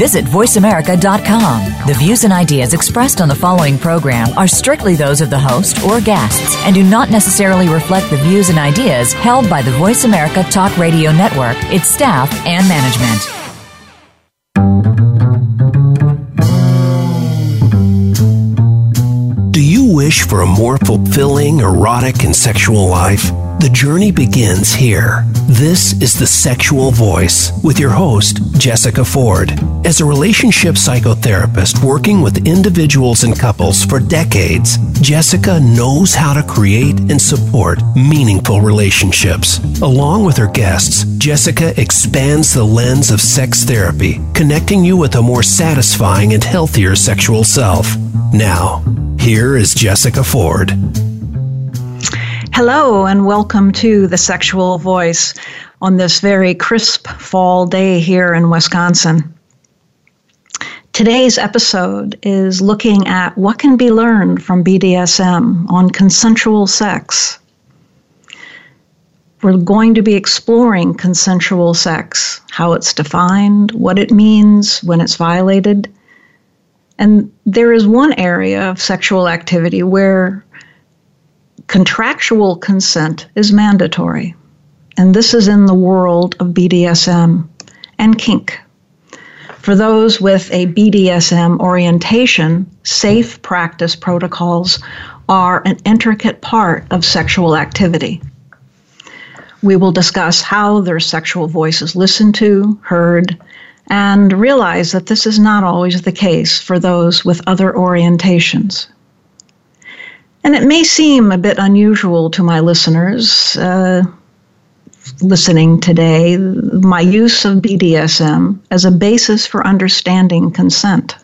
Visit VoiceAmerica.com. The views and ideas expressed on the following program are strictly those of the host or guests and do not necessarily reflect the views and ideas held by the Voice America Talk Radio Network, its staff, and management. Do you wish for a more fulfilling, erotic, and sexual life? The journey begins here. This is The Sexual Voice with your host, Jessica Ford. As a relationship psychotherapist working with individuals and couples for decades, Jessica knows how to create and support meaningful relationships. Along with her guests, Jessica expands the lens of sex therapy, connecting you with a more satisfying and healthier sexual self. Now, here is Jessica Ford. Hello, and welcome to The Sexual Voice on this very crisp fall day here in Wisconsin. Today's episode is looking at what can be learned from BDSM on consensual sex. We're going to be exploring consensual sex, how it's defined, what it means when it's violated. And there is one area of sexual activity where contractual consent is mandatory. And this is in the world of BDSM and kink. For those with a BDSM orientation, safe practice protocols are an intricate part of sexual activity. We will discuss how their sexual voice is listened to, heard, and realize that this is not always the case for those with other orientations. And it may seem a bit unusual to my listeners uh, listening today, my use of BDSM as a basis for understanding consent.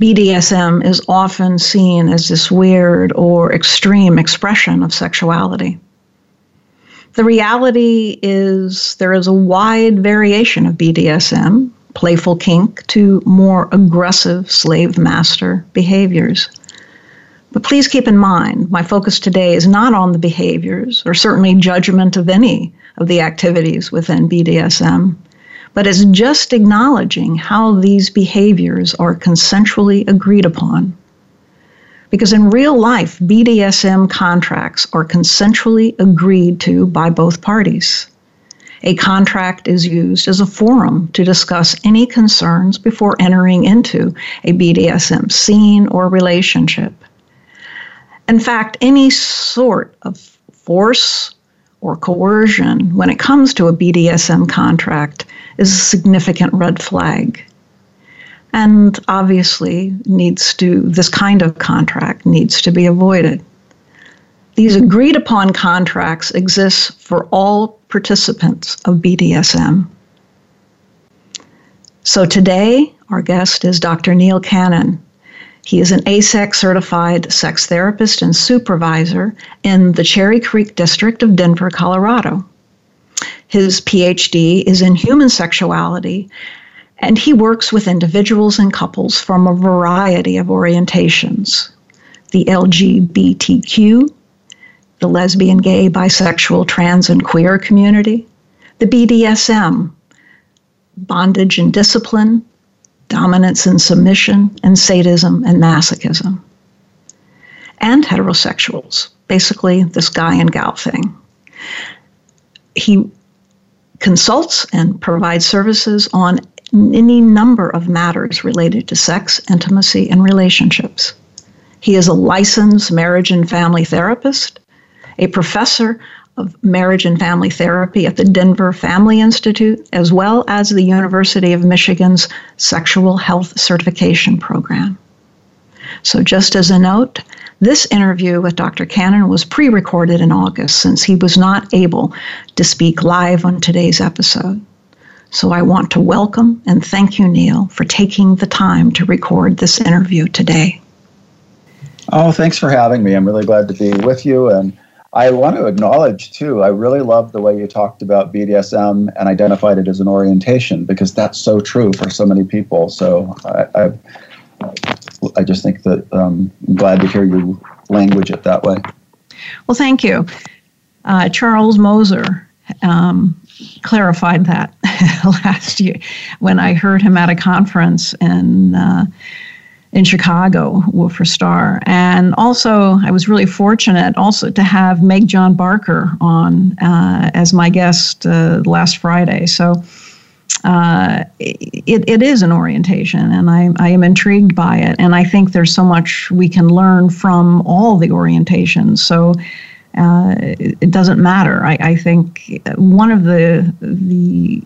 BDSM is often seen as this weird or extreme expression of sexuality. The reality is there is a wide variation of BDSM, playful kink, to more aggressive slave master behaviors. But please keep in mind, my focus today is not on the behaviors or certainly judgment of any of the activities within BDSM, but is just acknowledging how these behaviors are consensually agreed upon. Because in real life, BDSM contracts are consensually agreed to by both parties. A contract is used as a forum to discuss any concerns before entering into a BDSM scene or relationship. In fact, any sort of force or coercion when it comes to a BDSM contract is a significant red flag. And obviously needs to this kind of contract needs to be avoided. These agreed upon contracts exist for all participants of BDSM. So today, our guest is Dr. Neil Cannon. He is an AASECT certified sex therapist and supervisor in the Cherry Creek district of Denver, Colorado. His PhD is in human sexuality, and he works with individuals and couples from a variety of orientations the LGBTQ, the lesbian, gay, bisexual, trans, and queer community, the BDSM, bondage and discipline, dominance and submission, and sadism and masochism. And heterosexuals, basically this guy and gal thing. He consults and provides services on any number of matters related to sex, intimacy, and relationships. He is a licensed marriage and family therapist, a professor of Marriage and Family Therapy at the Denver Family Institute, as well as the University of Michigan's Sexual Health Certification Program. So, just as a note, this interview with Dr. Cannon was pre recorded in August since he was not able to speak live on today's episode. So, I want to welcome and thank you, Neil, for taking the time to record this interview today. Oh, thanks for having me. I'm really glad to be with you and I want to acknowledge too, I really love the way you talked about BDSM and identified it as an orientation because that's so true for so many people. So I, I, I just think that um, I'm glad to hear you language it that way. Well, thank you. Uh, Charles Moser um, clarified that last year when I heard him at a conference and. Uh, in Chicago for Star. And also, I was really fortunate also to have Meg John Barker on uh, as my guest uh, last Friday. So uh, it, it is an orientation, and I, I am intrigued by it. And I think there's so much we can learn from all the orientations. So uh, it doesn't matter. I, I think one of the the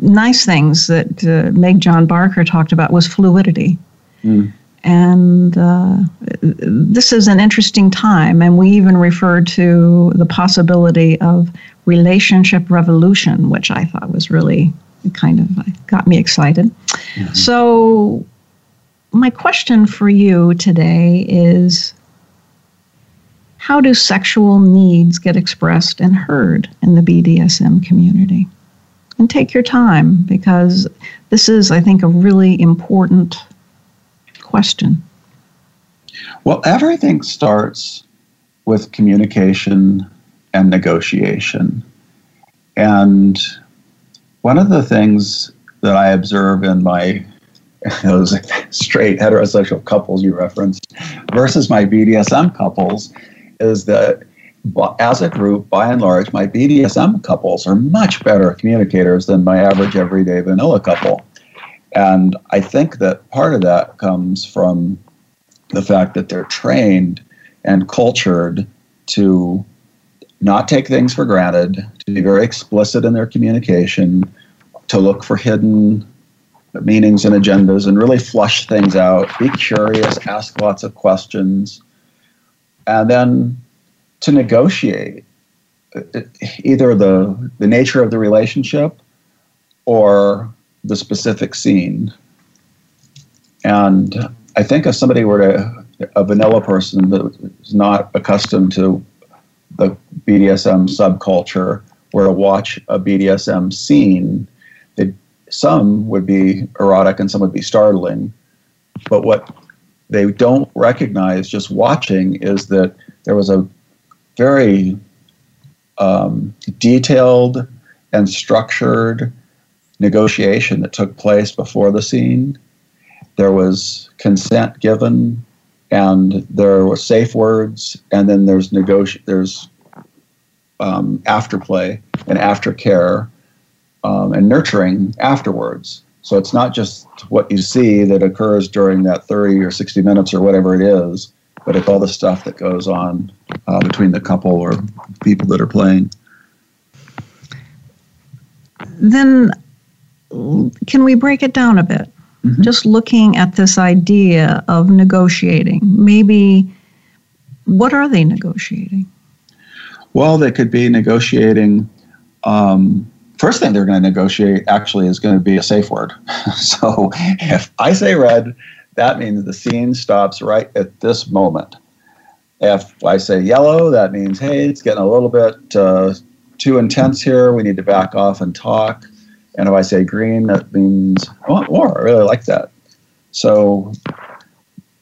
nice things that uh, Meg John Barker talked about was fluidity. Mm. And uh, this is an interesting time, and we even referred to the possibility of relationship revolution, which I thought was really kind of got me excited. Mm-hmm. So, my question for you today is how do sexual needs get expressed and heard in the BDSM community? And take your time because this is, I think, a really important question? Well, everything starts with communication and negotiation. And one of the things that I observe in my those straight heterosexual couples you referenced versus my BDSM couples is that as a group, by and large, my BDSM couples are much better communicators than my average everyday vanilla couple. And I think that part of that comes from the fact that they're trained and cultured to not take things for granted, to be very explicit in their communication, to look for hidden meanings and agendas and really flush things out, be curious, ask lots of questions, and then to negotiate uh, either the, the nature of the relationship or the specific scene. And I think if somebody were to, a vanilla person that is not accustomed to the BDSM subculture, were to watch a BDSM scene, it, some would be erotic and some would be startling. But what they don't recognize just watching is that there was a very um, detailed and structured negotiation that took place before the scene. There was consent given, and there were safe words, and then there's negoti- there's um, afterplay and aftercare um, and nurturing afterwards. So it's not just what you see that occurs during that 30 or 60 minutes or whatever it is, but it's all the stuff that goes on uh, between the couple or people that are playing. Then can we break it down a bit? Mm-hmm. Just looking at this idea of negotiating, maybe what are they negotiating? Well, they could be negotiating. Um, first thing they're going to negotiate actually is going to be a safe word. so if I say red, that means the scene stops right at this moment. If I say yellow, that means, hey, it's getting a little bit uh, too intense here. We need to back off and talk. And if I say green, that means I want more. I really like that. So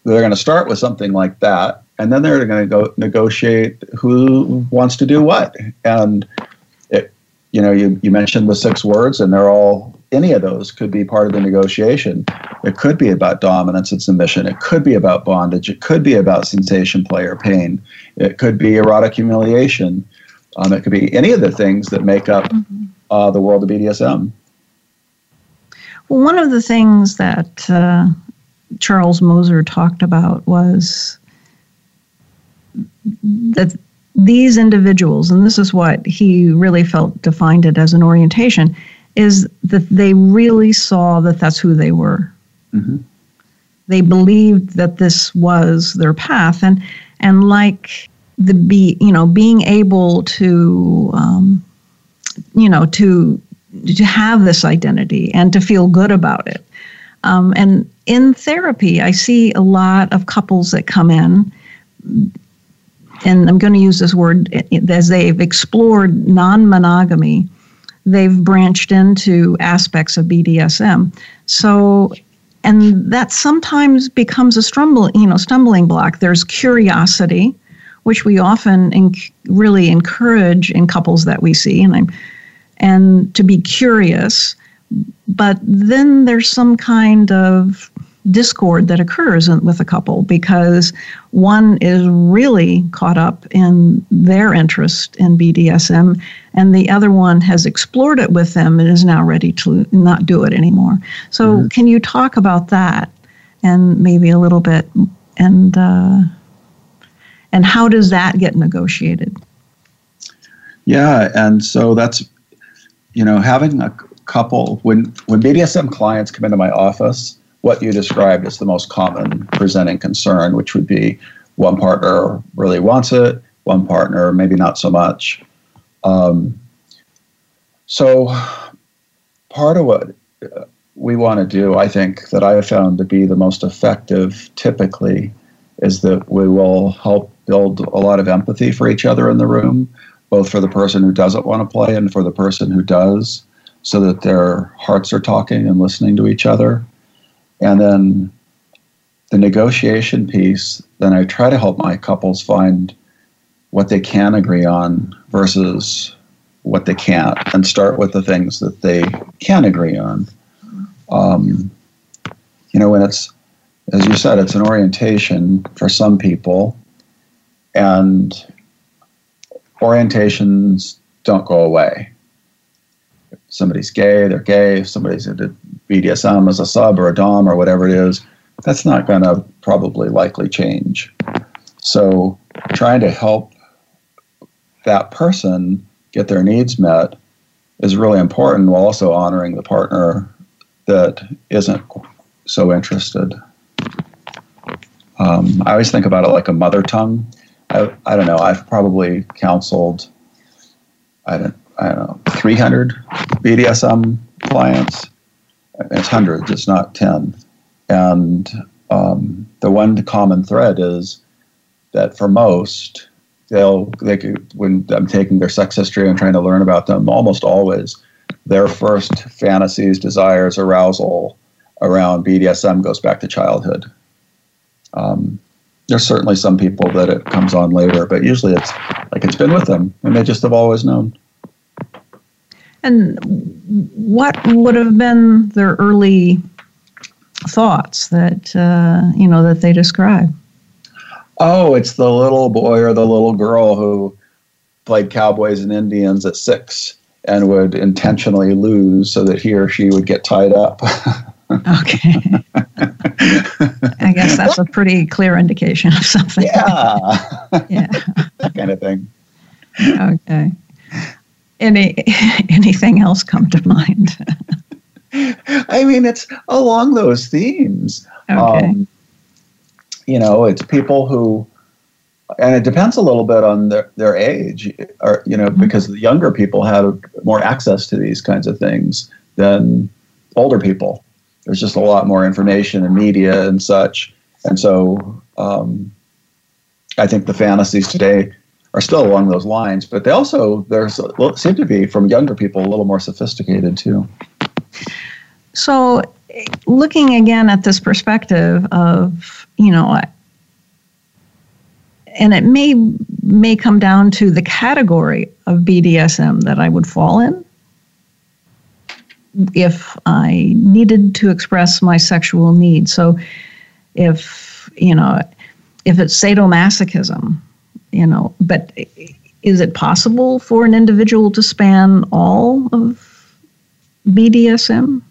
they're going to start with something like that, and then they're going to go negotiate who wants to do what. And it, you know, you, you mentioned the six words, and they're all any of those could be part of the negotiation. It could be about dominance and submission. It could be about bondage. It could be about sensation, play, or pain. It could be erotic humiliation. Um, it could be any of the things that make up mm-hmm. uh, the world of BDSM. Well, one of the things that uh, Charles Moser talked about was that these individuals, and this is what he really felt defined it as an orientation, is that they really saw that that's who they were. Mm-hmm. They believed that this was their path, and and like the be you know being able to um, you know to to have this identity and to feel good about it. Um, and in therapy, I see a lot of couples that come in and I'm going to use this word as they've explored non monogamy, they've branched into aspects of BDSM. So, and that sometimes becomes a stumble, you know, stumbling block. There's curiosity, which we often enc- really encourage in couples that we see, and I'm, and to be curious. But then there's some kind of discord that occurs with a couple because one is really caught up in their interest in BDSM and the other one has explored it with them and is now ready to not do it anymore. So, mm-hmm. can you talk about that and maybe a little bit and uh, and how does that get negotiated? Yeah, and so that's you know having a couple when when BDSM clients come into my office what you described is the most common presenting concern, which would be one partner really wants it, one partner maybe not so much. Um, so, part of what we want to do, I think, that I have found to be the most effective typically is that we will help build a lot of empathy for each other in the room, both for the person who doesn't want to play and for the person who does, so that their hearts are talking and listening to each other. And then the negotiation piece, then I try to help my couples find what they can agree on versus what they can't and start with the things that they can agree on. Um, you know, when it's, as you said, it's an orientation for some people, and orientations don't go away. If somebody's gay, they're gay. If somebody's into BDSM as a sub or a Dom or whatever it is, that's not going to probably likely change. So trying to help that person get their needs met is really important while also honoring the partner that isn't so interested. Um, I always think about it like a mother tongue. I, I don't know. I've probably counseled, I don't, I don't know, 300 BDSM clients it's hundreds, it's not 10. And um, the one common thread is that for most, they'll, they could, when I'm taking their sex history and trying to learn about them, almost always their first fantasies, desires, arousal around BDSM goes back to childhood. Um, there's certainly some people that it comes on later, but usually it's like it's been with them and they just have always known. And what would have been their early thoughts that uh, you know that they describe? Oh, it's the little boy or the little girl who played cowboys and Indians at six and would intentionally lose so that he or she would get tied up. okay. I guess that's a pretty clear indication of something. Yeah. yeah. that kind of thing. Okay any anything else come to mind? I mean, it's along those themes. Okay. Um, you know, it's people who, and it depends a little bit on their, their age, or you know, mm-hmm. because the younger people have more access to these kinds of things than older people. There's just a lot more information and media and such, and so um, I think the fantasies today are still along those lines, but they also there seem to be from younger people a little more sophisticated too. So, looking again at this perspective of you know, and it may may come down to the category of BDSM that I would fall in. If I needed to express my sexual needs, so if you know, if it's sadomasochism, you know, but is it possible for an individual to span all of BDSM?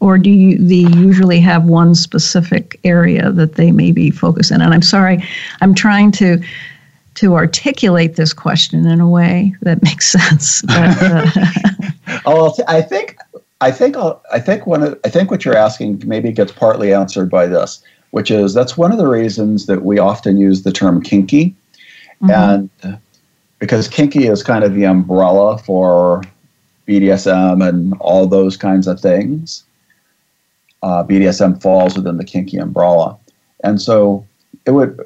Or do you, they usually have one specific area that they maybe focus in? And I'm sorry, I'm trying to to articulate this question in a way that makes sense. But, uh, oh, I think I think I'll, I think one of, I think what you're asking maybe gets partly answered by this, which is that's one of the reasons that we often use the term kinky Mm-hmm. And because kinky is kind of the umbrella for BDSM and all those kinds of things, uh, BDSM falls within the kinky umbrella. And so it would,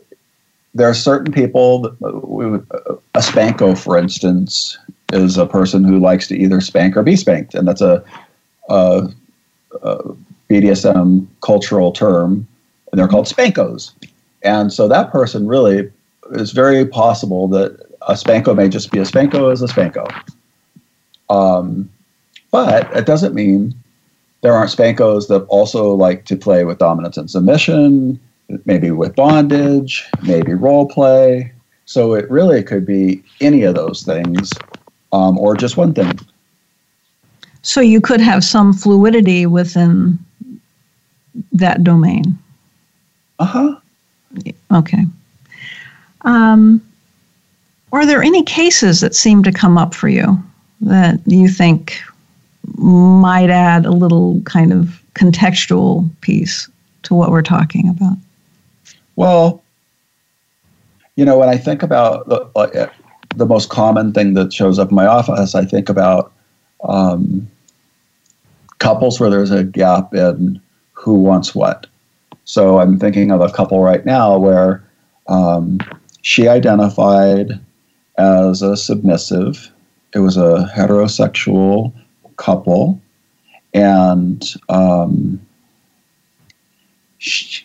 there are certain people, a spanko, for instance, is a person who likes to either spank or be spanked, and that's a, a, a BDSM cultural term, and they're called spankos. And so that person really is very possible that a spanko may just be a spanko as a spanko. Um, but it doesn't mean there aren't spankos that also like to play with dominance and submission, maybe with bondage, maybe role play. So it really could be any of those things um, or just one thing. So you could have some fluidity within that domain. Uh huh. Okay. Um, are there any cases that seem to come up for you that you think might add a little kind of contextual piece to what we're talking about? Well, you know, when I think about the, uh, the most common thing that shows up in my office, I think about um, couples where there's a gap in who wants what. So I'm thinking of a couple right now where um, she identified as a submissive. It was a heterosexual couple, and um, she,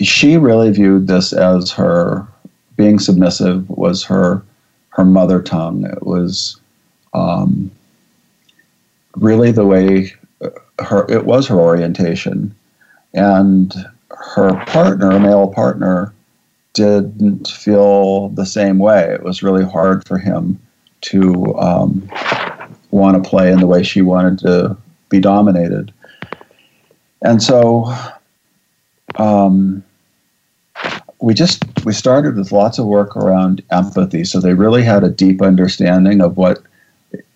she really viewed this as her being submissive was her her mother tongue. It was um, really the way uh, her it was her orientation, and her partner, male partner, didn't feel the same way. It was really hard for him to um, want to play in the way she wanted to be dominated. And so um, we just we started with lots of work around empathy. So they really had a deep understanding of what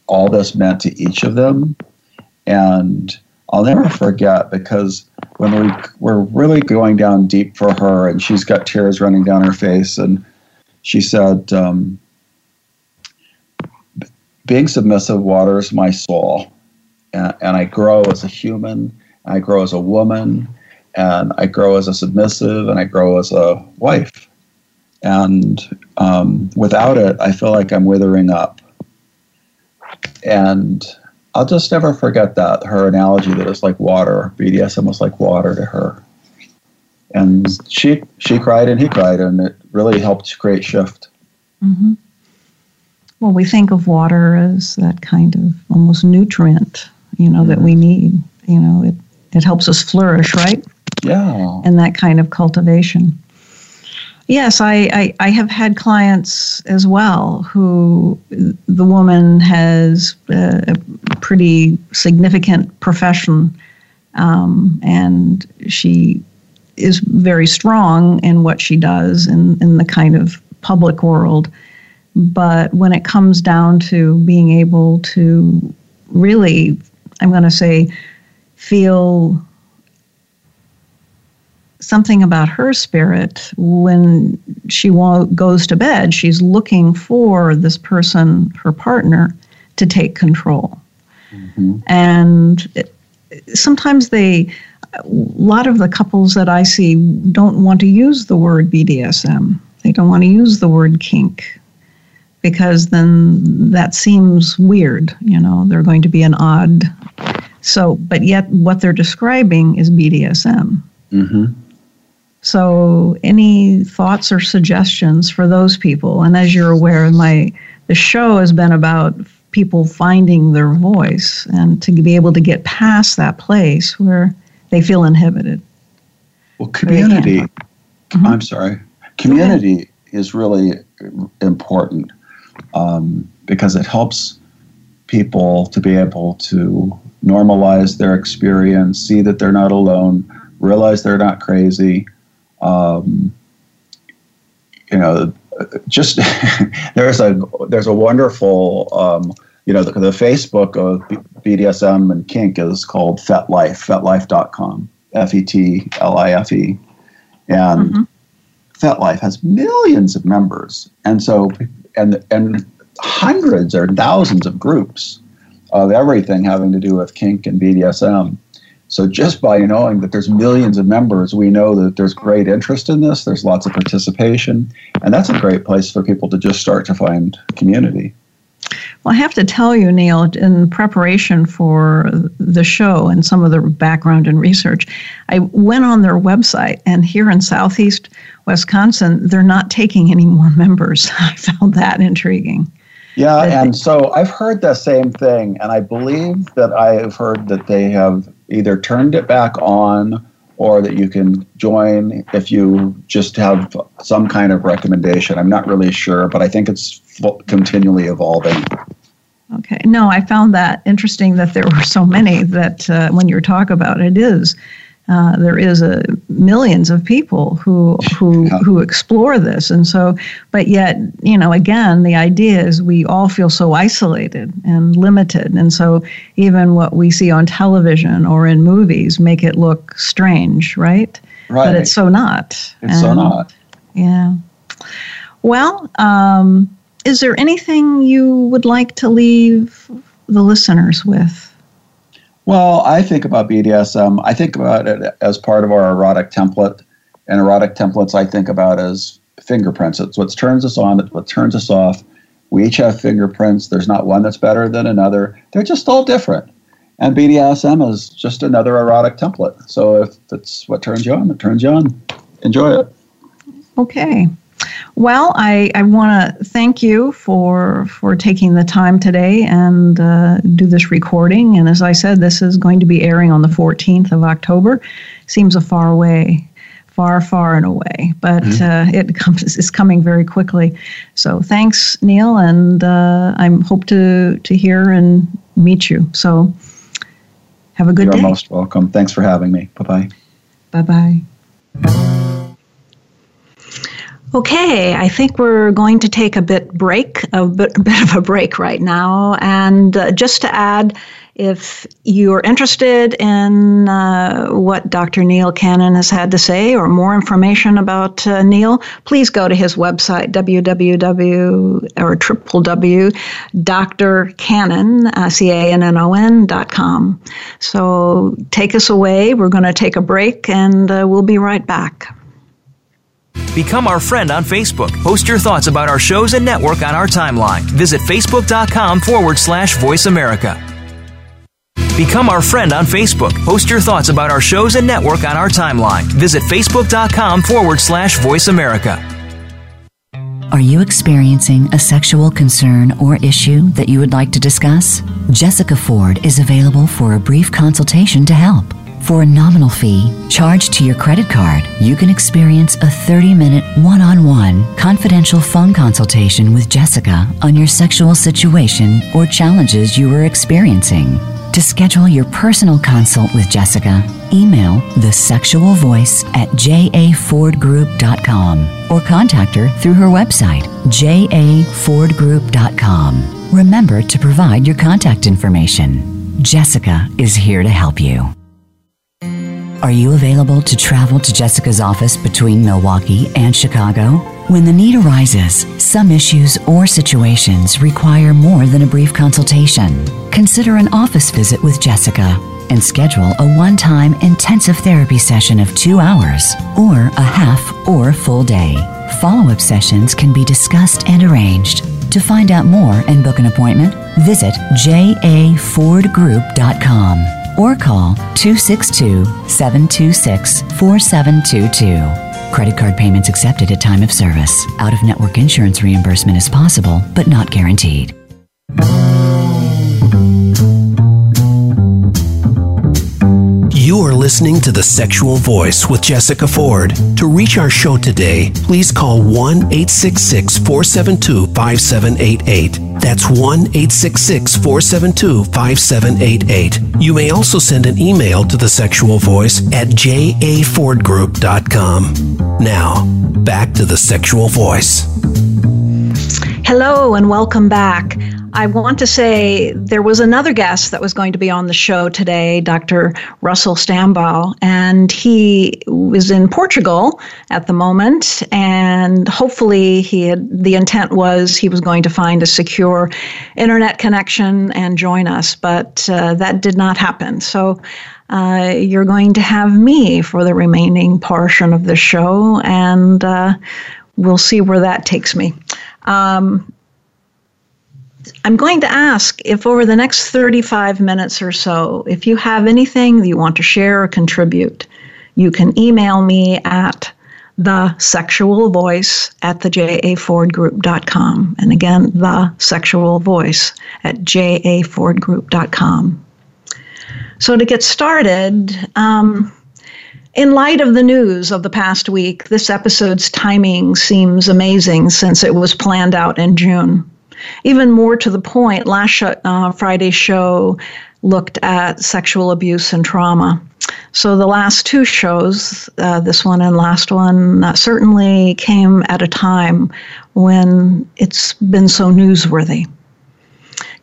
all this meant to each of them. And I'll never forget because when we were really going down deep for her, and she's got tears running down her face, and she said, um, "Being submissive waters my soul, and, and I grow as a human, I grow as a woman, and I grow as a submissive, and I grow as a wife, and um, without it, I feel like I'm withering up." And I'll just never forget that her analogy that it's like water. BDSM was like water to her, and she she cried and he cried, and it really helped create shift. Mm-hmm. Well, we think of water as that kind of almost nutrient, you know, mm-hmm. that we need. You know, it it helps us flourish, right? Yeah. And that kind of cultivation. Yes, I, I, I, have had clients as well who the woman has a pretty significant profession um, and she is very strong in what she does in, in the kind of public world. But when it comes down to being able to really, I'm going to say, feel something about her spirit. When she goes to bed she's looking for this person her partner to take control. Mm-hmm. and it, sometimes they a lot of the couples that i see don't want to use the word bdsm they don't want to use the word kink because then that seems weird you know they're going to be an odd. So but yet what they're describing is bdsm mm-hmm. So, any thoughts or suggestions for those people? And as you're aware, my the show has been about people finding their voice and to be able to get past that place where they feel inhibited. Well, community. Mm-hmm. I'm sorry. Community is really important um, because it helps people to be able to normalize their experience, see that they're not alone, realize they're not crazy, um, you know, just there's a there's a wonderful um, you know the, the, Facebook of BDSM and kink is called FetLife, FetLife.com, F E T L I F E, and mm-hmm. FetLife has millions of members, and so and and hundreds or thousands of groups of everything having to do with kink and BDSM. So just by knowing that there's millions of members, we know that there's great interest in this. There's lots of participation, and that's a great place for people to just start to find community. Well, I have to tell you, Neil, in preparation for the show and some of the background and research, I went on their website, and here in Southeast Wisconsin, they're not taking any more members. I found that intriguing. Yeah, and so I've heard the same thing, and I believe that I have heard that they have either turned it back on or that you can join if you just have some kind of recommendation. I'm not really sure, but I think it's continually evolving. Okay. No, I found that interesting that there were so many that uh, when you talk about it is uh, there is a millions of people who who who explore this, and so, but yet, you know, again, the idea is we all feel so isolated and limited, and so even what we see on television or in movies make it look strange, right? Right. But it's so not. It's and, so not. Yeah. Well, um, is there anything you would like to leave the listeners with? Well, I think about BDSM. I think about it as part of our erotic template. And erotic templates I think about as fingerprints. It's what turns us on, it's what turns us off. We each have fingerprints. There's not one that's better than another. They're just all different. And BDSM is just another erotic template. So if it's what turns you on, it turns you on. Enjoy it. Okay. Well, I, I want to thank you for for taking the time today and uh, do this recording. And as I said, this is going to be airing on the 14th of October. Seems a far away, far, far and away, but mm-hmm. uh, it comes is coming very quickly. So thanks, Neil, and uh, I hope to to hear and meet you. So have a good You're day. You're most welcome. Thanks for having me. Bye bye. Bye bye. Okay, I think we're going to take a bit break, a bit, a bit of a break right now. And uh, just to add, if you're interested in uh, what Dr. Neil Cannon has had to say or more information about uh, Neil, please go to his website, www or www.drcannon, uh, C-A-N-N-O-N dot com. So take us away. We're going to take a break and uh, we'll be right back. Become our friend on Facebook. Post your thoughts about our shows and network on our timeline. Visit facebook.com forward slash voice America. Become our friend on Facebook. Post your thoughts about our shows and network on our timeline. Visit facebook.com forward slash voice America. Are you experiencing a sexual concern or issue that you would like to discuss? Jessica Ford is available for a brief consultation to help. For a nominal fee charged to your credit card, you can experience a 30 minute one on one confidential phone consultation with Jessica on your sexual situation or challenges you are experiencing. To schedule your personal consult with Jessica, email the sexual voice at jafordgroup.com or contact her through her website, jafordgroup.com. Remember to provide your contact information. Jessica is here to help you. Are you available to travel to Jessica's office between Milwaukee and Chicago? When the need arises, some issues or situations require more than a brief consultation. Consider an office visit with Jessica and schedule a one time intensive therapy session of two hours or a half or full day. Follow up sessions can be discussed and arranged. To find out more and book an appointment, visit jafordgroup.com or call 262 726 4722. Credit card payments accepted at time of service. Out of network insurance reimbursement is possible, but not guaranteed. You are listening to The Sexual Voice with Jessica Ford. To reach our show today, please call 1 866 472 5788. That's 1 866 472 5788. You may also send an email to The Sexual Voice at jafordgroup.com. Now, back to The Sexual Voice. Hello, and welcome back. I want to say there was another guest that was going to be on the show today, Dr. Russell Stambaugh, and he was in Portugal at the moment. And hopefully, he had the intent was he was going to find a secure internet connection and join us, but uh, that did not happen. So uh, you're going to have me for the remaining portion of the show, and uh, we'll see where that takes me. Um, I'm going to ask if over the next 35 minutes or so, if you have anything that you want to share or contribute, you can email me at the sexual voice at the jafordgroup.com. And again, the sexual voice at jafordgroup.com. So to get started, um, in light of the news of the past week, this episode's timing seems amazing since it was planned out in June. Even more to the point, last sh- uh, Friday's show looked at sexual abuse and trauma. So the last two shows, uh, this one and last one, uh, certainly came at a time when it's been so newsworthy.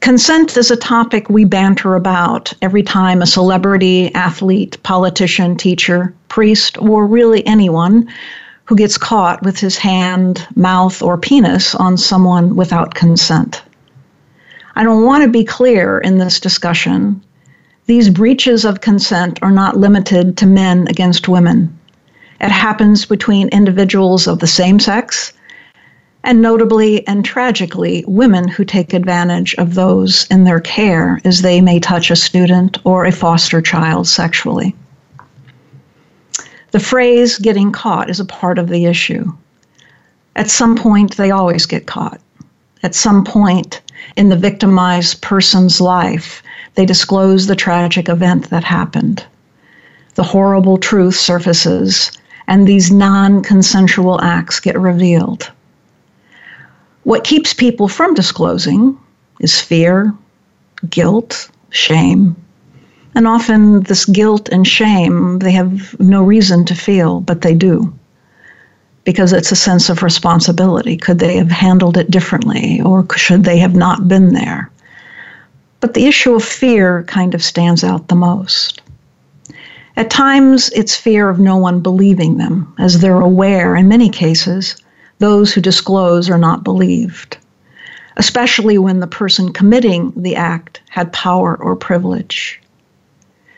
Consent is a topic we banter about every time a celebrity, athlete, politician, teacher, priest, or really anyone who gets caught with his hand, mouth, or penis on someone without consent. I don't want to be clear in this discussion. These breaches of consent are not limited to men against women. It happens between individuals of the same sex, and notably and tragically, women who take advantage of those in their care as they may touch a student or a foster child sexually. The phrase getting caught is a part of the issue. At some point, they always get caught. At some point in the victimized person's life, they disclose the tragic event that happened. The horrible truth surfaces, and these non consensual acts get revealed. What keeps people from disclosing is fear, guilt, shame, and often, this guilt and shame, they have no reason to feel, but they do. Because it's a sense of responsibility. Could they have handled it differently, or should they have not been there? But the issue of fear kind of stands out the most. At times, it's fear of no one believing them, as they're aware, in many cases, those who disclose are not believed, especially when the person committing the act had power or privilege.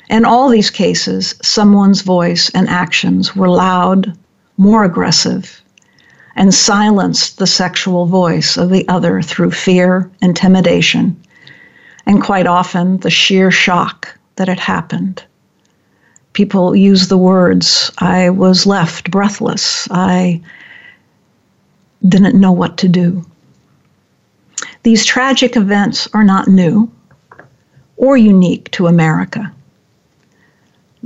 In all these cases, someone's voice and actions were loud, more aggressive, and silenced the sexual voice of the other through fear, intimidation, and quite often the sheer shock that it happened. People use the words, I was left breathless. I didn't know what to do. These tragic events are not new or unique to America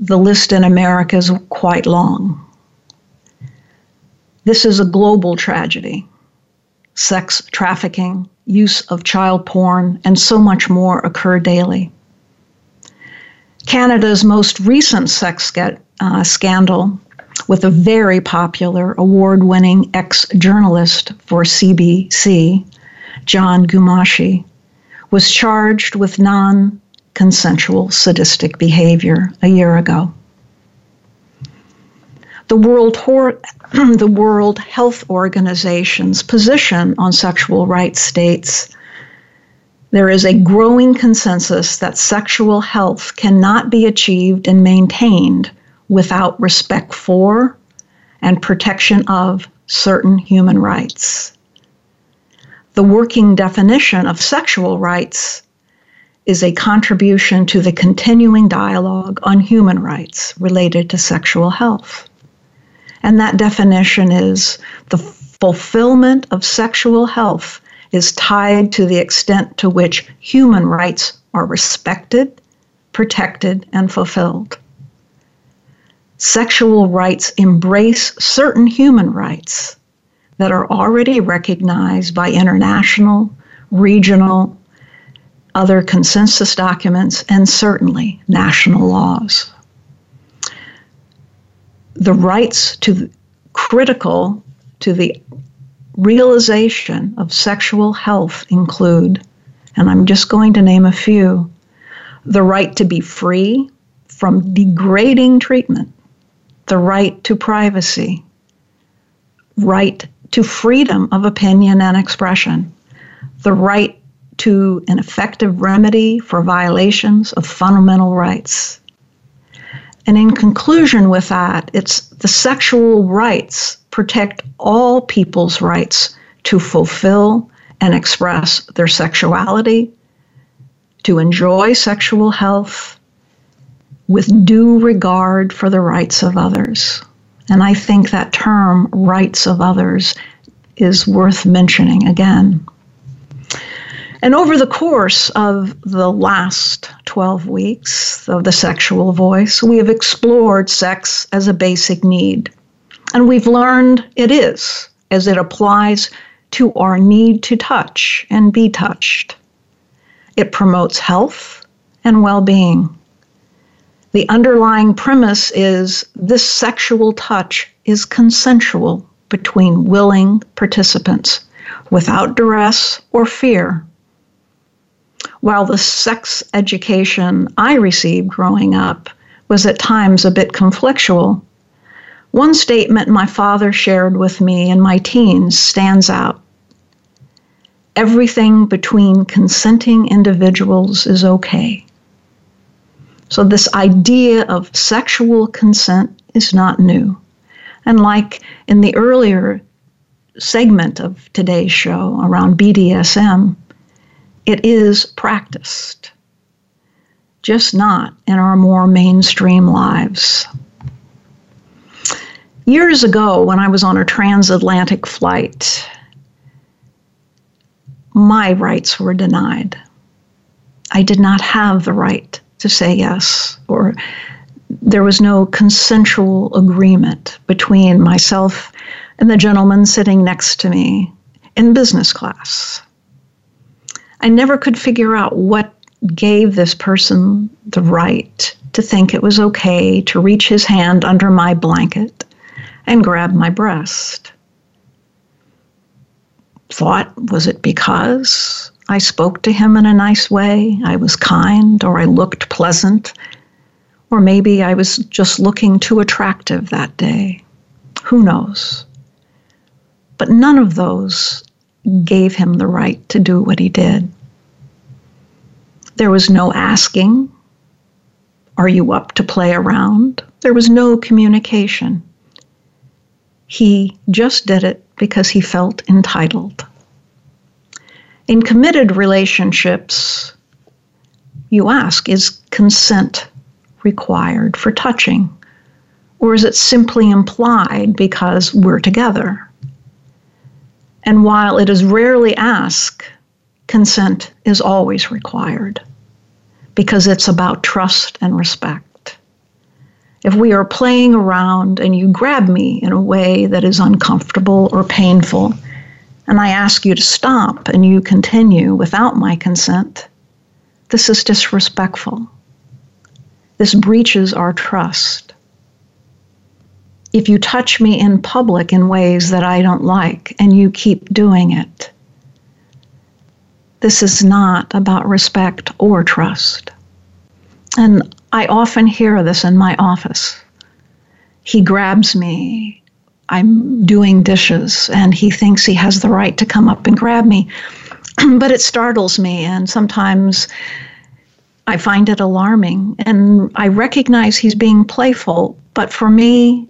the list in America is quite long. This is a global tragedy. Sex trafficking, use of child porn, and so much more occur daily. Canada's most recent sex uh, scandal, with a very popular award winning ex journalist for CBC, Jian Ghomeshi, was charged with non consensual sadistic behavior a year ago. The World, the World Health Organization's position on sexual rights states there is a growing consensus that sexual health cannot be achieved and maintained without respect for and protection of certain human rights. The working definition of sexual rights is a contribution to the continuing dialogue on human rights related to sexual health. And that definition is the fulfillment of sexual health is tied to the extent to which human rights are respected, protected, and fulfilled. Sexual rights embrace certain human rights that are already recognized by international, regional, other consensus documents, and certainly national laws. The rights to critical to the realization of sexual health include, and I'm just going to name a few, the right to be free from degrading treatment, the right to privacy, right to freedom of opinion and expression, the right to an effective remedy for violations of fundamental rights, And in conclusion with that, it's the sexual rights protect all people's rights to fulfill and express their sexuality, to enjoy sexual health with due regard for the rights of others. And I think that term, rights of others, is worth mentioning again. And over the course of the last 12 weeks of the sexual voice, we have explored sex as a basic need. And we've learned it is, as it applies to our need to touch and be touched. It promotes health and well being. The underlying premise is this sexual touch is consensual between willing participants without duress or fear. While the sex education I received growing up was at times a bit conflictual, one statement my father shared with me in my teens stands out. Everything between consenting individuals is okay. So, this idea of sexual consent is not new. And like in the earlier segment of today's show around BDSM, it is practiced, just not in our more mainstream lives. Years ago, when I was on a transatlantic flight, my rights were denied. I did not have the right to say yes, or there was no consensual agreement between myself and the gentleman sitting next to me in business class. I never could figure out what gave this person the right to think it was okay to reach his hand under my blanket and grab my breast. Thought, was it because I spoke to him in a nice way, I was kind, or I looked pleasant, or maybe I was just looking too attractive that day? Who knows? But none of those gave him the right to do what he did. There was no asking, Are you up to play around? There was no communication. He just did it because he felt entitled. In committed relationships, you ask, Is consent required for touching? Or is it simply implied because we're together? And while it is rarely asked, consent is always required because it's about trust and respect. If we are playing around and you grab me in a way that is uncomfortable or painful, and I ask you to stop and you continue without my consent, this is disrespectful. This breaches our trust if you touch me in public in ways that I don't like and you keep doing it, this is not about respect or trust. And I often hear this in my office. He grabs me. I'm doing dishes, and he thinks he has the right to come up and grab me. but it startles me, and sometimes I find it alarming. And I recognize he's being playful, but for me,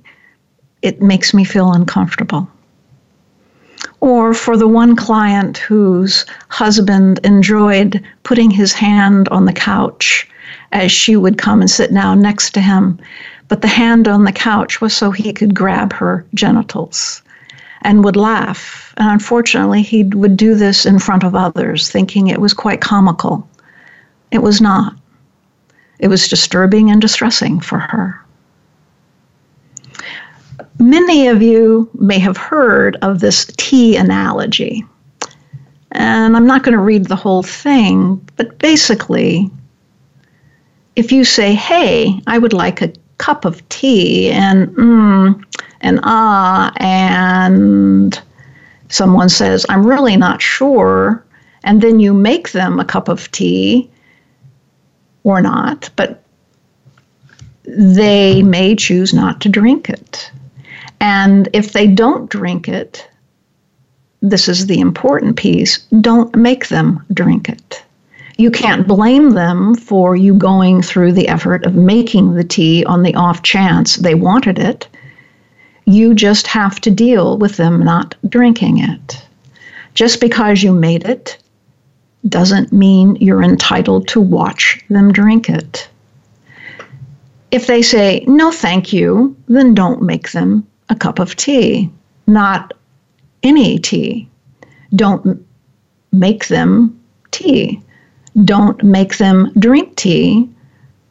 it makes me feel uncomfortable. Or for the one client whose husband enjoyed putting his hand on the couch as she would come and sit down next to him, but the hand on the couch was so he could grab her genitals and would laugh. And unfortunately, he would do this in front of others, thinking it was quite comical. It was not. It was disturbing and distressing for her. Many of you may have heard of this tea analogy. And I'm not going to read the whole thing, but basically, if you say, hey, I would like a cup of tea, and mm, and ah, and someone says, I'm really not sure, and then you make them a cup of tea or not, but they may choose not to drink it. And if they don't drink it, this is the important piece don't make them drink it. you can't blame them for you going through the effort of making the tea on the off chance they wanted it. You just have to deal with them not drinking it. Just because you made it doesn't mean you're entitled to watch them drink it. If they say, no, thank you, then don't make them a cup of tea, not any tea. Don't make them tea don't make them drink tea.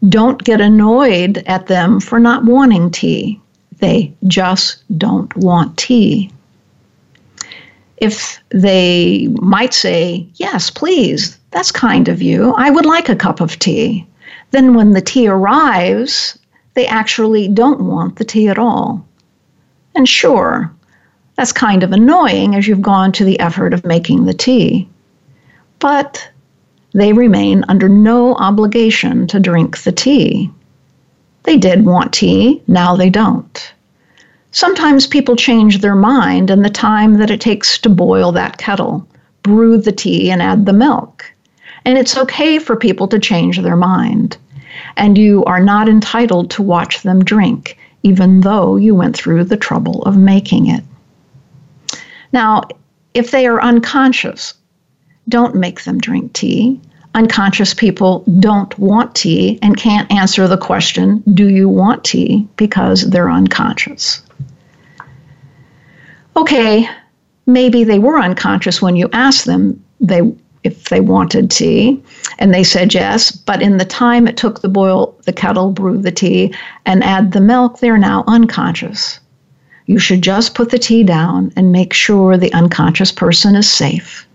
Don't get annoyed at them for not wanting tea. They just don't want tea. If they might say, Yes, please, that's kind of you, I would like a cup of tea, then when the tea arrives, they actually don't want the tea at all. And sure, that's kind of annoying as you've gone to the effort of making the tea. But they remain under no obligation to drink the tea. They did want tea, now they don't. Sometimes people change their mind in the time that it takes to boil that kettle, brew the tea, and add the milk. And it's okay for people to change their mind. And you are not entitled to watch them drink, even though you went through the trouble of making it. Now, if they are unconscious, don't make them drink tea unconscious people don't want tea and can't answer the question, Do you want tea? because they're unconscious. Okay, maybe they were unconscious when you asked them they if they wanted tea and they said yes but in the time it took to boil the kettle brew the tea and add the milk they're now unconscious you should just put the tea down and make sure the unconscious person is safe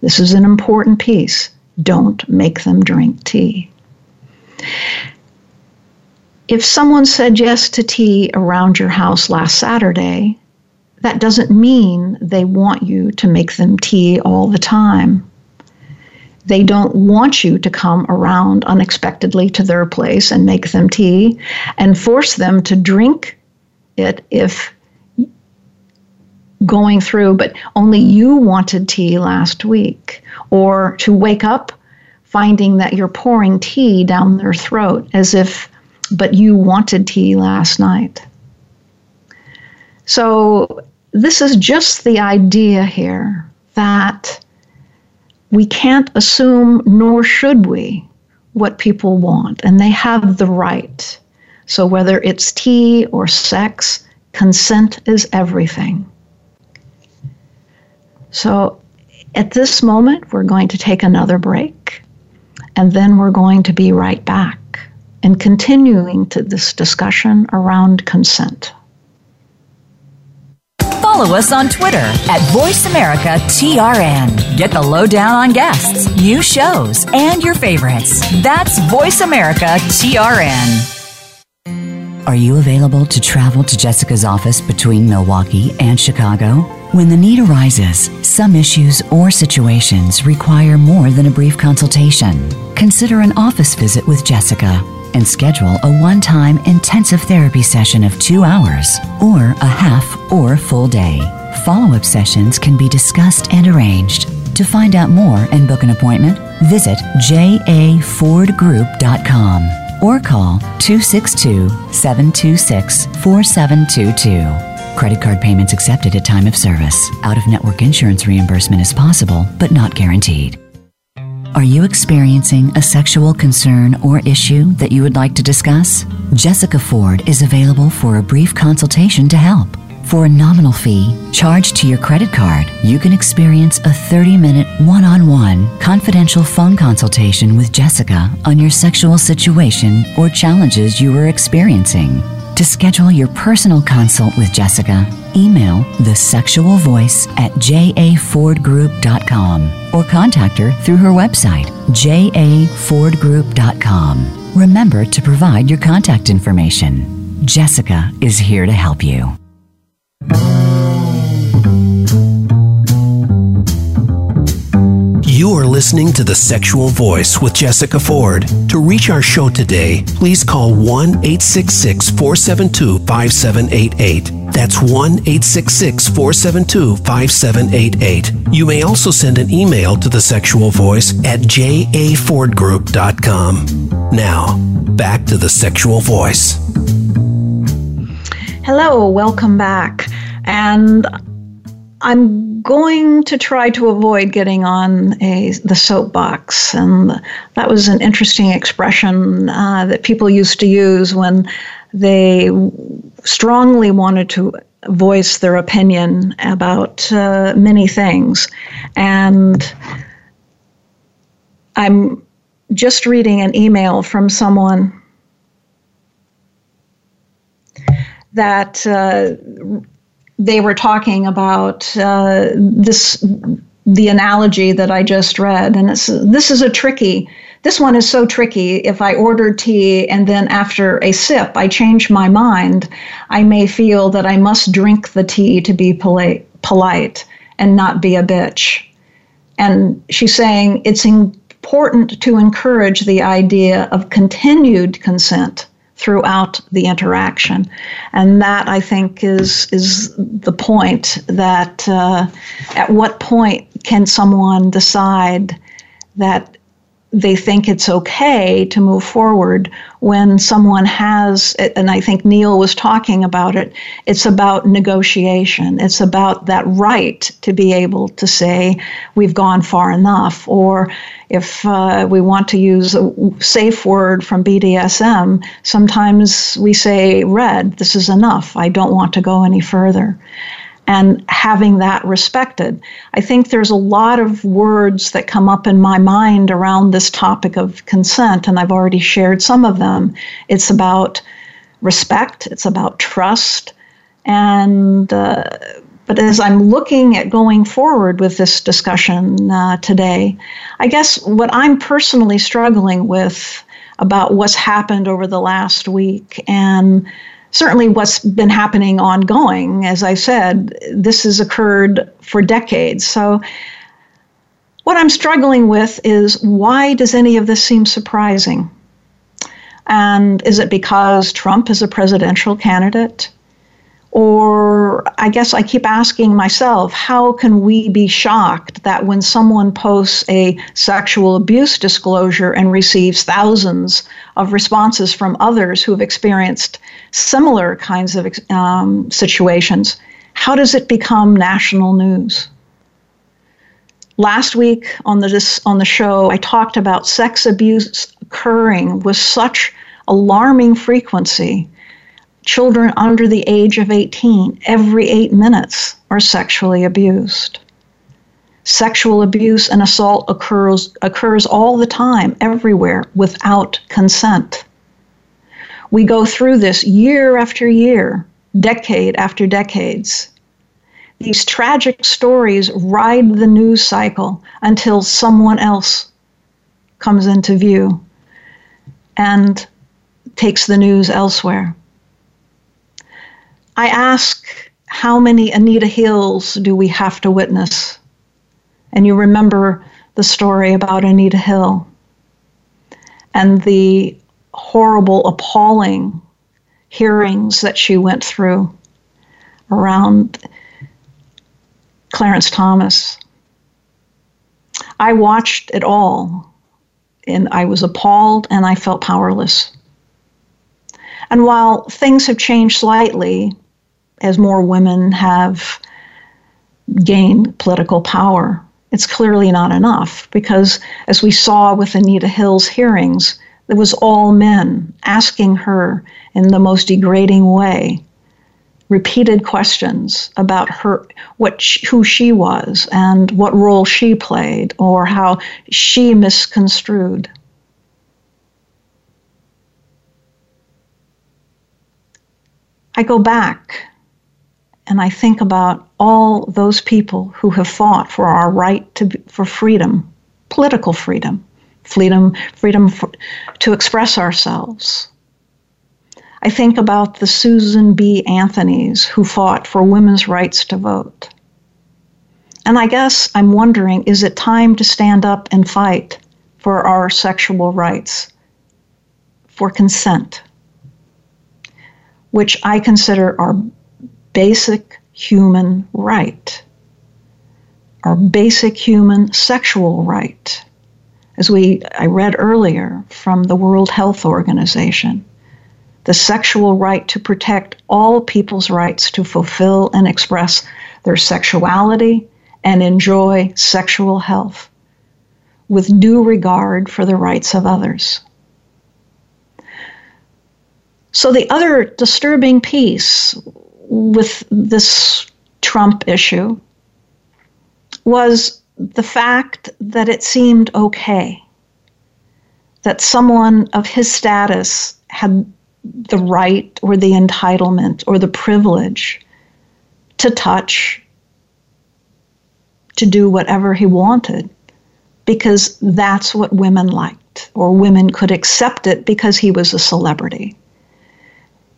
this is an important piece don't make them drink tea. If someone said yes to tea around your house last Saturday, that doesn't mean they want you to make them tea all the time. They don't want you to come around unexpectedly to their place and make them tea and force them to drink it if going through, but only you wanted tea last week, or to wake up finding that you're pouring tea down their throat as if, but you wanted tea last night. So, this is just the idea here that we can't assume, nor should we, what people want, and they have the right. So, whether it's tea or sex, consent is everything. So at this moment, we're going to take another break, and then we're going to be right back and continuing to this discussion around consent. Follow us on Twitter at VoiceAmericaTRN. Get the lowdown on guests, new shows, and your favorites. That's VoiceAmericaTRN. Are you available to travel to Jessica's office between Milwaukee and Chicago? When the need arises, some issues or situations require more than a brief consultation. Consider an office visit with Jessica and schedule a one time intensive therapy session of two hours or a half or full day. Follow up sessions can be discussed and arranged. To find out more and book an appointment, visit jafordgroup.com or call 262 726 4722. Credit card payments accepted at time of service. Out of network insurance reimbursement is possible, but not guaranteed. Are you experiencing a sexual concern or issue that you would like to discuss? Jessica Ford is available for a brief consultation to help. For a nominal fee charged to your credit card, you can experience a 30 minute one on one confidential phone consultation with Jessica on your sexual situation or challenges you are experiencing. To schedule your personal consult with Jessica, email the sexual voice at jafordgroup.com or contact her through her website, jafordgroup.com. Remember to provide your contact information. Jessica is here to help you. You are listening to The Sexual Voice with Jessica Ford. To reach our show today, please call 1 866 472 5788. That's 1 866 472 5788. You may also send an email to the sexual voice at jafordgroup.com. Now, back to the sexual voice. Hello, welcome back. And I'm going to try to avoid getting on a the soapbox, and that was an interesting expression uh, that people used to use when they strongly wanted to voice their opinion about uh, many things, and I'm just reading an email from someone that. Uh, they were talking about uh, this the analogy that I just read, and it's this is a tricky. This one is so tricky. If I order tea and then after a sip I change my mind, I may feel that I must drink the tea to be polite, polite and not be a bitch. And she's saying it's important to encourage the idea of continued consent throughout the interaction. And that I think is is the point that uh, at what point can someone decide that they think it's okay to move forward when someone has, and I think Neil was talking about it, it's about negotiation. It's about that right to be able to say, we've gone far enough. Or if uh, we want to use a safe word from BDSM, sometimes we say, red, this is enough. I don't want to go any further and having that respected. I think there's a lot of words that come up in my mind around this topic of consent, and I've already shared some of them. It's about respect, it's about trust, and uh, but as I'm looking at going forward with this discussion uh, today, I guess what I'm personally struggling with about what's happened over the last week and certainly what's been happening ongoing. As I said, this has occurred for decades. So, what I'm struggling with is why does any of this seem surprising? And is it because Trump is a presidential candidate? Or I guess I keep asking myself, how can we be shocked that when someone posts a sexual abuse disclosure and receives thousands of responses from others who have experienced similar kinds of um, situations, how does it become national news? Last week on the this, on the show, I talked about sex abuse occurring with such alarming frequency children under the age of 18 every eight minutes are sexually abused. Sexual abuse and assault occurs, occurs all the time, everywhere, without consent. We go through this year after year, decade after decades. These tragic stories ride the news cycle until someone else comes into view and takes the news elsewhere. I ask, how many Anita Hills do we have to witness? And you remember the story about Anita Hill and the horrible, appalling hearings that she went through around Clarence Thomas. I watched it all and I was appalled and I felt powerless. And while things have changed slightly, as more women have gained political power. It's clearly not enough because, as we saw with Anita Hill's hearings, it was all men asking her in the most degrading way repeated questions about her what she, who she was and what role she played or how she misconstrued I go back and I think about all those people who have fought for our right to for freedom, political freedom, freedom, freedom for, to express ourselves. I think about the Susan B. Anthonys who fought for women's rights to vote. And I guess I'm wondering is it time to stand up and fight for our sexual rights, for consent, which I consider our basic human right, our basic human sexual right. As we I read earlier from the World Health Organization, the sexual right to protect all people's rights to fulfill and express their sexuality and enjoy sexual health with due regard for the rights of others. So, the other disturbing piece with this Trump issue was the fact that it seemed okay that someone of his status had the right or the entitlement or the privilege to touch, to do whatever he wanted, because that's what women liked, or women could accept it because he was a celebrity.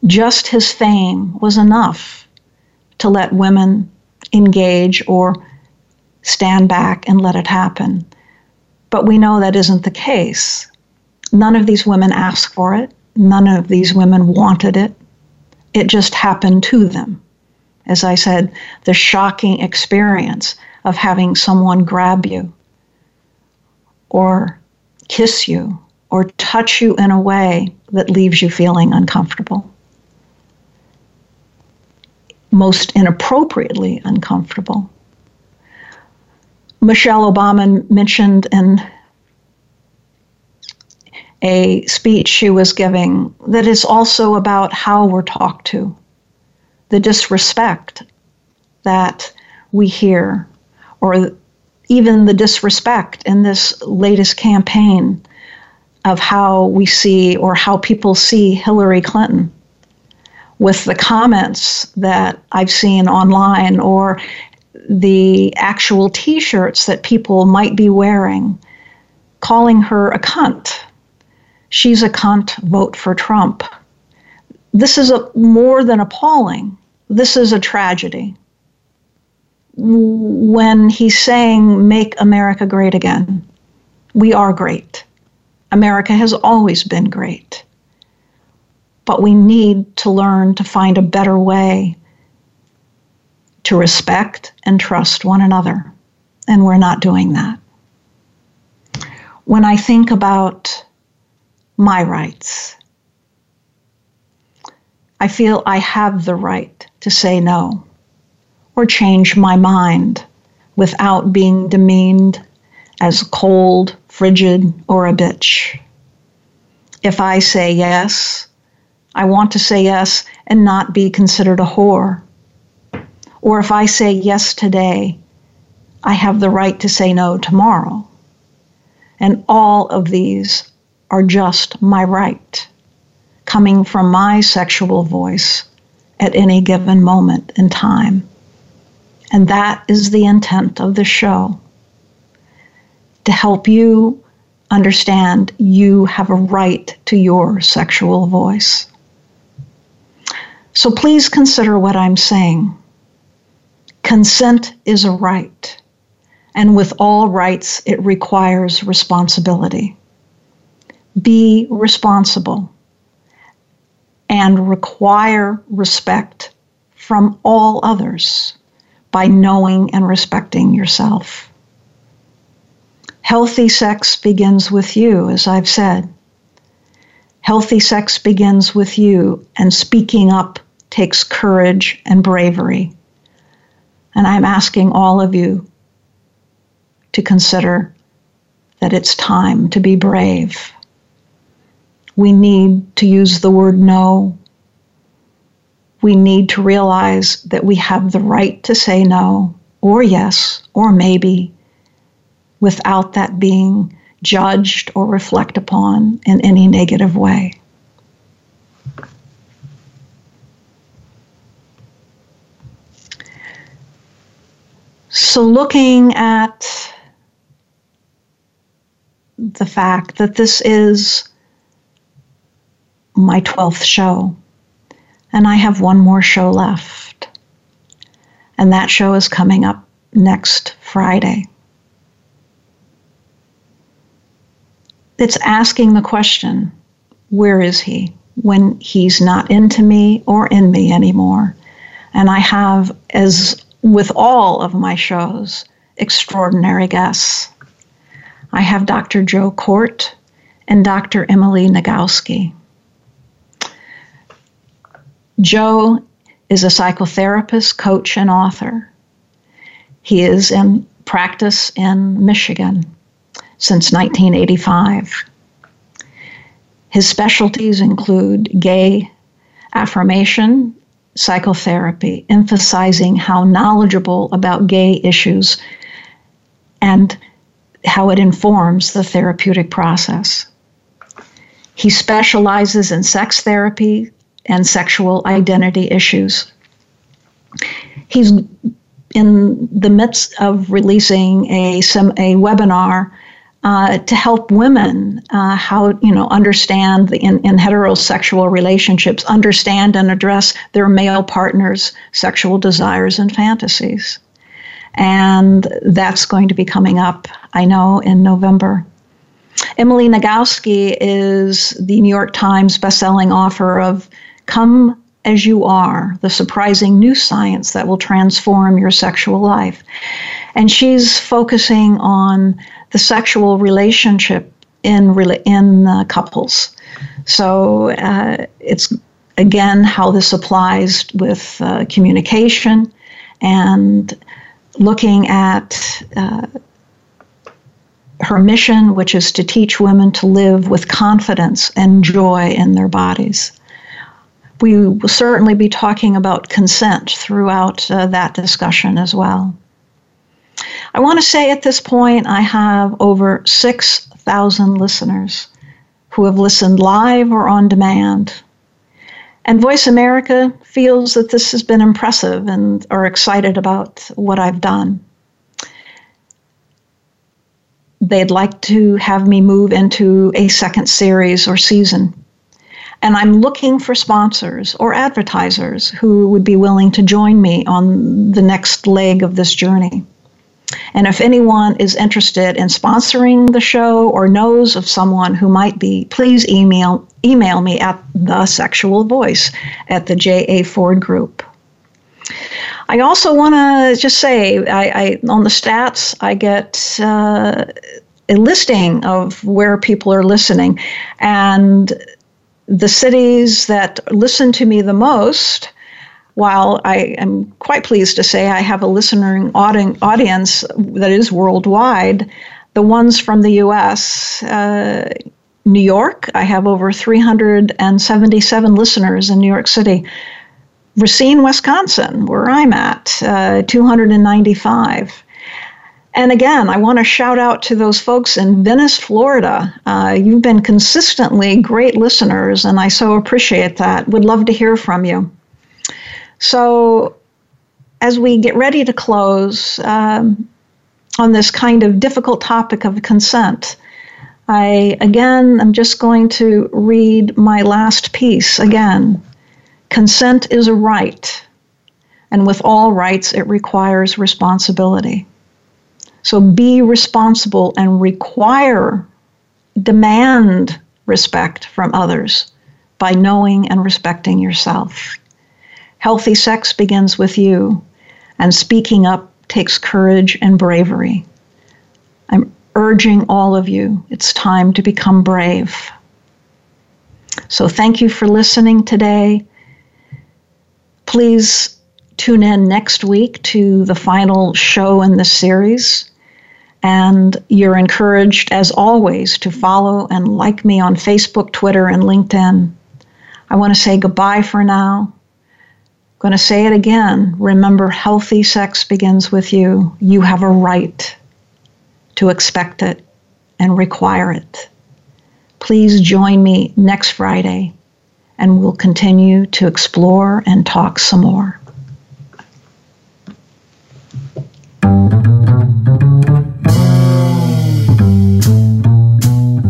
Just his fame was enough to let women engage or stand back and let it happen. But we know that isn't the case. None of these women asked for it. None of these women wanted it. It just happened to them. As I said, the shocking experience of having someone grab you or kiss you or touch you in a way that leaves you feeling uncomfortable. Most inappropriately uncomfortable. Michelle Obama mentioned in a speech she was giving that is also about how we're talked to, the disrespect that we hear, or even the disrespect in this latest campaign of how we see or how people see Hillary Clinton with the comments that I've seen online or the actual t shirts that people might be wearing, calling her a cunt she's a cunt, vote for Trump. This is a, more than appalling. This is a tragedy. When he's saying, make America great again, we are great. America has always been great. But we need to learn to find a better way to respect and trust one another. And we're not doing that. When I think about my rights. I feel I have the right to say no or change my mind without being demeaned as cold, frigid, or a bitch. If I say yes, I want to say yes and not be considered a whore. Or if I say yes today, I have the right to say no tomorrow. And all of these are just my right, coming from my sexual voice at any given moment in time. And that is the intent of the show to help you understand you have a right to your sexual voice. So please consider what I'm saying. Consent is a right, and with all rights, it requires responsibility be responsible and require respect from all others by knowing and respecting yourself. Healthy sex begins with you, as I've said. Healthy sex begins with you, and speaking up takes courage and bravery. And I'm asking all of you to consider that it's time to be brave we need to use the word no. We need to realize that we have the right to say no, or yes, or maybe, without that being judged or reflect upon in any negative way. So, looking at the fact that this is my 12th show. And I have one more show left. And that show is coming up next Friday. It's asking the question where is he when he's not into me or in me anymore? And I have, as with all of my shows, extraordinary guests. I have Dr. Joe Kort and Dr. Emily Nagoski. Joe is a psychotherapist, coach, and author. He is in practice in Michigan since 1985. His specialties include gay affirmation, psychotherapy, emphasizing how knowledgeable about gay issues and how it informs the therapeutic process. He specializes in sex therapy and sexual identity issues. He's in the midst of releasing a, some, a webinar uh, to help women uh, how you know understand the, in, in heterosexual relationships understand and address their male partners sexual desires and fantasies. And that's going to be coming up i know in november. Emily nagoski is the new york times bestselling author of come as you are the surprising new science that will transform your sexual life. And she's focusing on the sexual relationship in in uh, couples. So uh, it's again how this applies with uh, communication and looking at uh, her mission, which is to teach women to live with confidence and joy in their bodies. We will certainly be talking about consent throughout uh, that discussion as well. I want to say at this point, I have over 6,000 listeners who have listened live or on demand. And Voice America feels that this has been impressive and are excited about what I've done. They'd like to have me move into a second series or season. And I'm looking for sponsors or advertisers who would be willing to join me on the next leg of this journey. And if anyone is interested in sponsoring the show or knows of someone who might be, please email email me at the sexual voice at the J.A. Ford Group. I also want to just say, I, I, on the stats, I get uh, a listing of where people are listening, and the cities that listen to me the most while I am quite pleased to say I have a listening audience that is worldwide, the ones from the US, uh, New York, I have over 377 listeners in New York City. Racine, Wisconsin, where I'm at, uh, 295. And again, I want to shout out to those folks in Venice, Florida. Uh, you've been consistently great listeners, and I so appreciate that. Would love to hear from you. So, as we get ready to close um, on this kind of difficult topic of consent, I again I'm just going to read my last piece again. Consent is a right, and with all rights, it requires responsibility. So be responsible and require, demand respect from others by knowing and respecting yourself. Healthy sex begins with you, and speaking up takes courage and bravery. I'm urging all of you, it's time to become brave. So, thank you for listening today. Please tune in next week to the final show in this series. And you're encouraged, as always, to follow and like me on Facebook, Twitter, and LinkedIn. I want to say goodbye for now. Going to say it again. Remember, healthy sex begins with you. You have a right to expect it and require it. Please join me next Friday and we'll continue to explore and talk some more.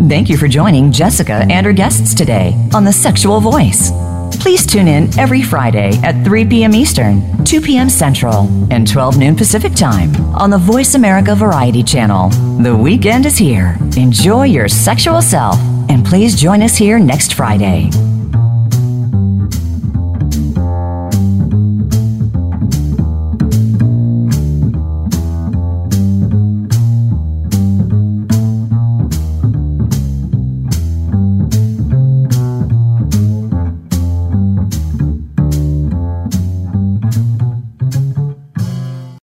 Thank you for joining Jessica and her guests today on The Sexual Voice. Please tune in every Friday at 3 p.m. Eastern, 2 p.m. Central, and 12 noon Pacific Time on the Voice America Variety Channel. The weekend is here. Enjoy your sexual self, and please join us here next Friday.